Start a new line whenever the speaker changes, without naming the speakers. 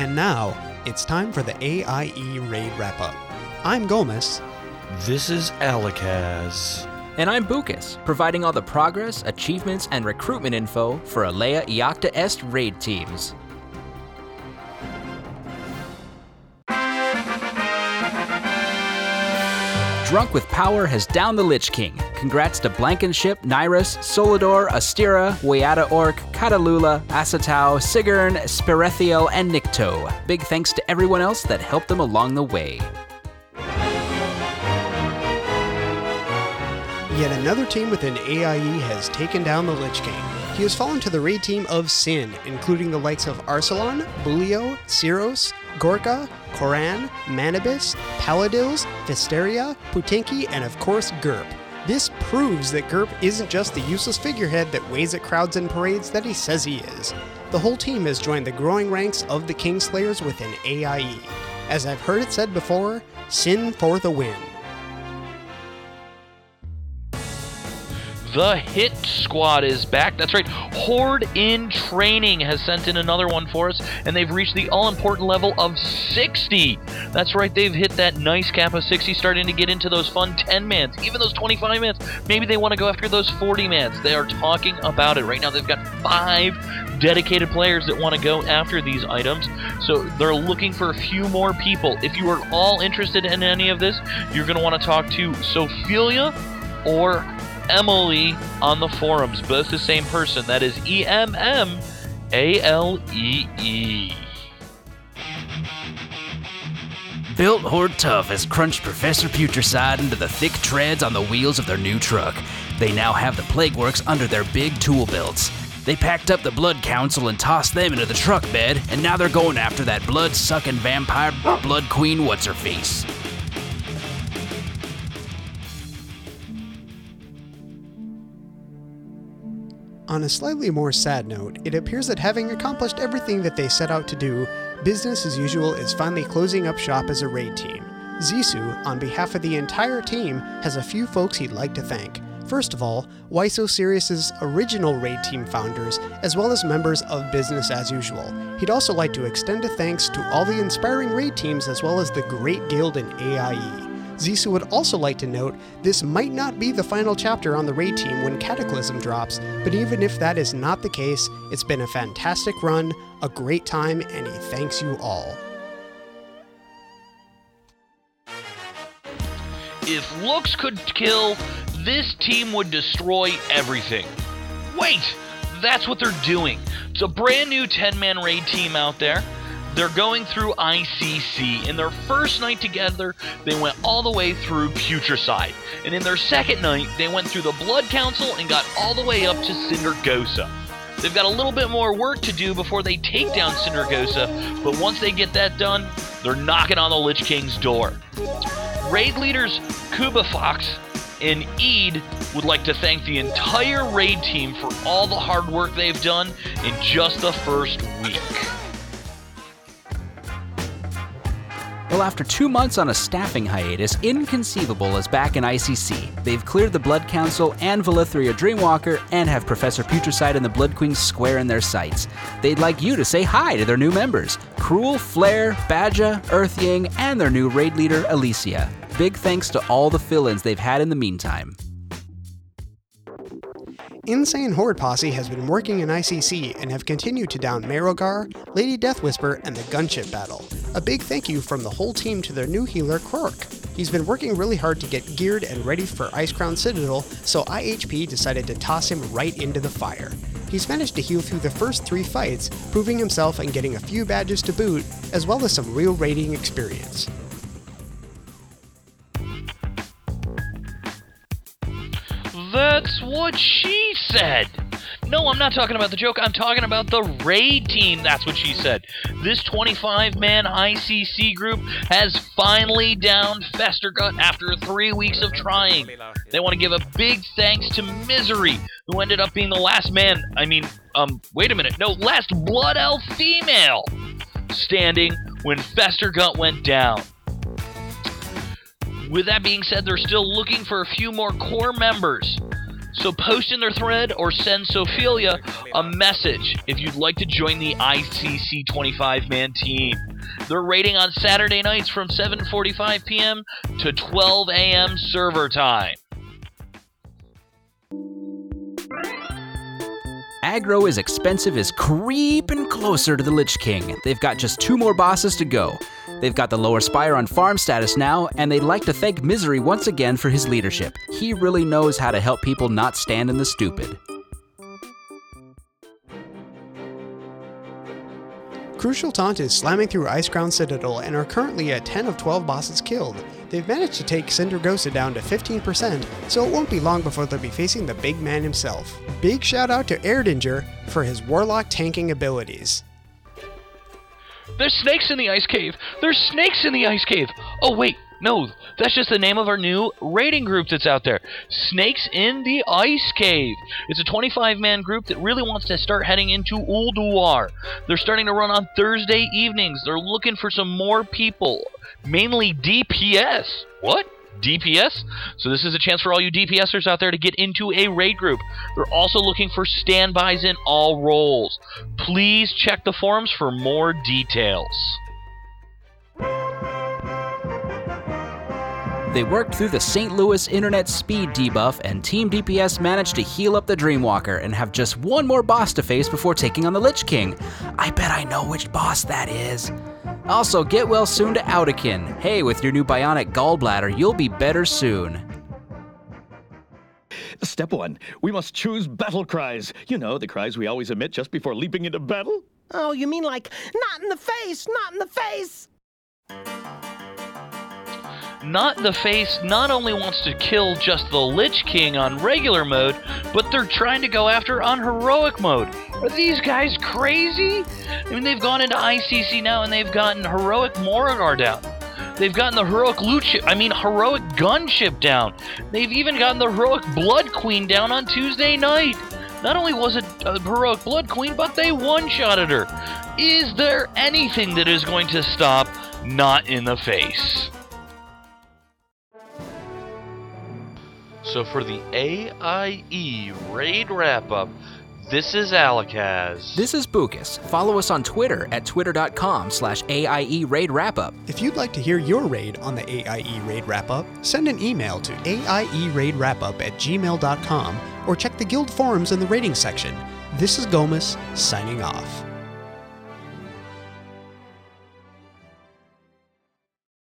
And now, it's time for the AIE Raid Wrap Up. I'm Gomez.
This is Alikaz.
And I'm Bukas, providing all the progress, achievements, and recruitment info for Alea Iacta Est raid teams. Drunk with Power has downed the Lich King. Congrats to Blankenship, Nyrus, Solidor, Astira, Wayata Orc, Catalula, Asatau, Sigurn, Spirethiel, and Nikto. Big thanks to everyone else that helped them along the way.
Yet another team within AIE has taken down the Lich King. He has fallen to the raid team of Sin, including the likes of Arsalan, Bulio, Cyros, Gorka, Koran, Manibus, Paladils, Fisteria, Putinki, and of course Gerp. This proves that Gerp isn't just the useless figurehead that waves at crowds and parades that he says he is. The whole team has joined the growing ranks of the Kingslayers within AIE. As I've heard it said before, Sin for the win.
The Hit Squad is back. That's right. Horde in Training has sent in another one for us, and they've reached the all important level of 60. That's right. They've hit that nice cap of 60, starting to get into those fun 10 mans, even those 25 mans. Maybe they want to go after those 40 mans. They are talking about it right now. They've got five dedicated players that want to go after these items. So they're looking for a few more people. If you are all interested in any of this, you're going to want to talk to Sophelia or Emily on the forums, both the same person. That is E M M A L E E.
Built Horde Tough has crunched Professor Putricide into the thick treads on the wheels of their new truck. They now have the Plague Works under their big tool belts. They packed up the Blood Council and tossed them into the truck bed, and now they're going after that blood sucking vampire Blood Queen What's Her Face.
On a slightly more sad note, it appears that having accomplished everything that they set out to do, business as usual is finally closing up shop as a raid team. Zisu, on behalf of the entire team, has a few folks he'd like to thank. First of all, Why So Serious's original raid team founders, as well as members of Business as Usual. He'd also like to extend a thanks to all the inspiring raid teams as well as the Great Guild in AIE. Zisu would also like to note this might not be the final chapter on the raid team when Cataclysm drops, but even if that is not the case, it's been a fantastic run, a great time, and he thanks you all.
If looks could kill, this team would destroy everything. Wait, that's what they're doing. It's a brand new 10 man raid team out there. They're going through ICC. In their first night together, they went all the way through Putricide. And in their second night, they went through the Blood Council and got all the way up to Sindragosa. They've got a little bit more work to do before they take down Sindragosa, but once they get that done, they're knocking on the Lich King's door. Raid leaders Kuba Fox and Eid would like to thank the entire raid team for all the hard work they've done in just the first week.
Well, after two months on a staffing hiatus, Inconceivable is back in ICC. They've cleared the Blood Council and Valithria Dreamwalker and have Professor Putricide and the Blood Queen square in their sights. They'd like you to say hi to their new members Cruel, Flare, Badja, Earthying, and their new raid leader, Alicia. Big thanks to all the fill ins they've had in the meantime.
Insane Horde Posse has been working in ICC and have continued to down Marrowgar, Lady Death Whisper, and the gunship battle. A big thank you from the whole team to their new healer, Krork. He's been working really hard to get geared and ready for Icecrown Citadel, so IHP decided to toss him right into the fire. He's managed to heal through the first three fights, proving himself and getting a few badges to boot, as well as some real raiding experience.
That's what she said. No, I'm not talking about the joke. I'm talking about the raid team. That's what she said. This 25 man ICC group has finally downed Festergut after three weeks of trying. They want to give a big thanks to Misery, who ended up being the last man. I mean, um, wait a minute. No, last Blood Elf female standing when Festergut went down. With that being said, they're still looking for a few more core members. So post in their thread or send Sophelia a message if you'd like to join the ICC 25 man team. They're raiding on Saturday nights from 7:45 p.m. to 12 a.m. server time.
Aggro is expensive is creeping closer to the Lich King. They've got just two more bosses to go. They've got the lower spire on farm status now, and they'd like to thank Misery once again for his leadership. He really knows how to help people not stand in the stupid.
Crucial Taunt is slamming through Icecrown Citadel and are currently at 10 of 12 bosses killed. They've managed to take Sindragosa down to 15%, so it won't be long before they'll be facing the big man himself. Big shout out to Erdinger for his Warlock tanking abilities.
There's snakes in the ice cave. There's snakes in the ice cave. Oh wait, no, that's just the name of our new raiding group that's out there. Snakes in the Ice Cave. It's a 25-man group that really wants to start heading into Ulduar. They're starting to run on Thursday evenings. They're looking for some more people, mainly DPS. What? DPS. So this is a chance for all you DPSers out there to get into a raid group. They're also looking for standbys in all roles. Please check the forums for more details.
They worked through the St. Louis internet speed debuff, and Team DPS managed to heal up the Dreamwalker and have just one more boss to face before taking on the Lich King. I bet I know which boss that is. Also, get well soon to Audikin. Hey, with your new bionic gallbladder, you'll be better soon.
Step one, we must choose battle cries. You know, the cries we always emit just before leaping into battle.
Oh, you mean like, not in the face, not in the face?
Not in the Face not only wants to kill just the Lich King on regular mode, but they're trying to go after on heroic mode. Are these guys crazy? I mean, they've gone into ICC now and they've gotten heroic Marrowgar down. They've gotten the heroic loot I mean, heroic gunship down. They've even gotten the heroic Blood Queen down on Tuesday night. Not only was it a heroic Blood Queen, but they one-shotted her. Is there anything that is going to stop Not in the Face? So for the AIE raid wrap up, this is Alakaz.
This is Bucus. Follow us on Twitter at twitter.com slash AIE Raid Wrap-Up.
If you'd like to hear your raid on the AIE Raid Wrap Up, send an email to AIE Raid Wrap Up at gmail.com or check the guild forums in the raiding section. This is Gomus, signing off.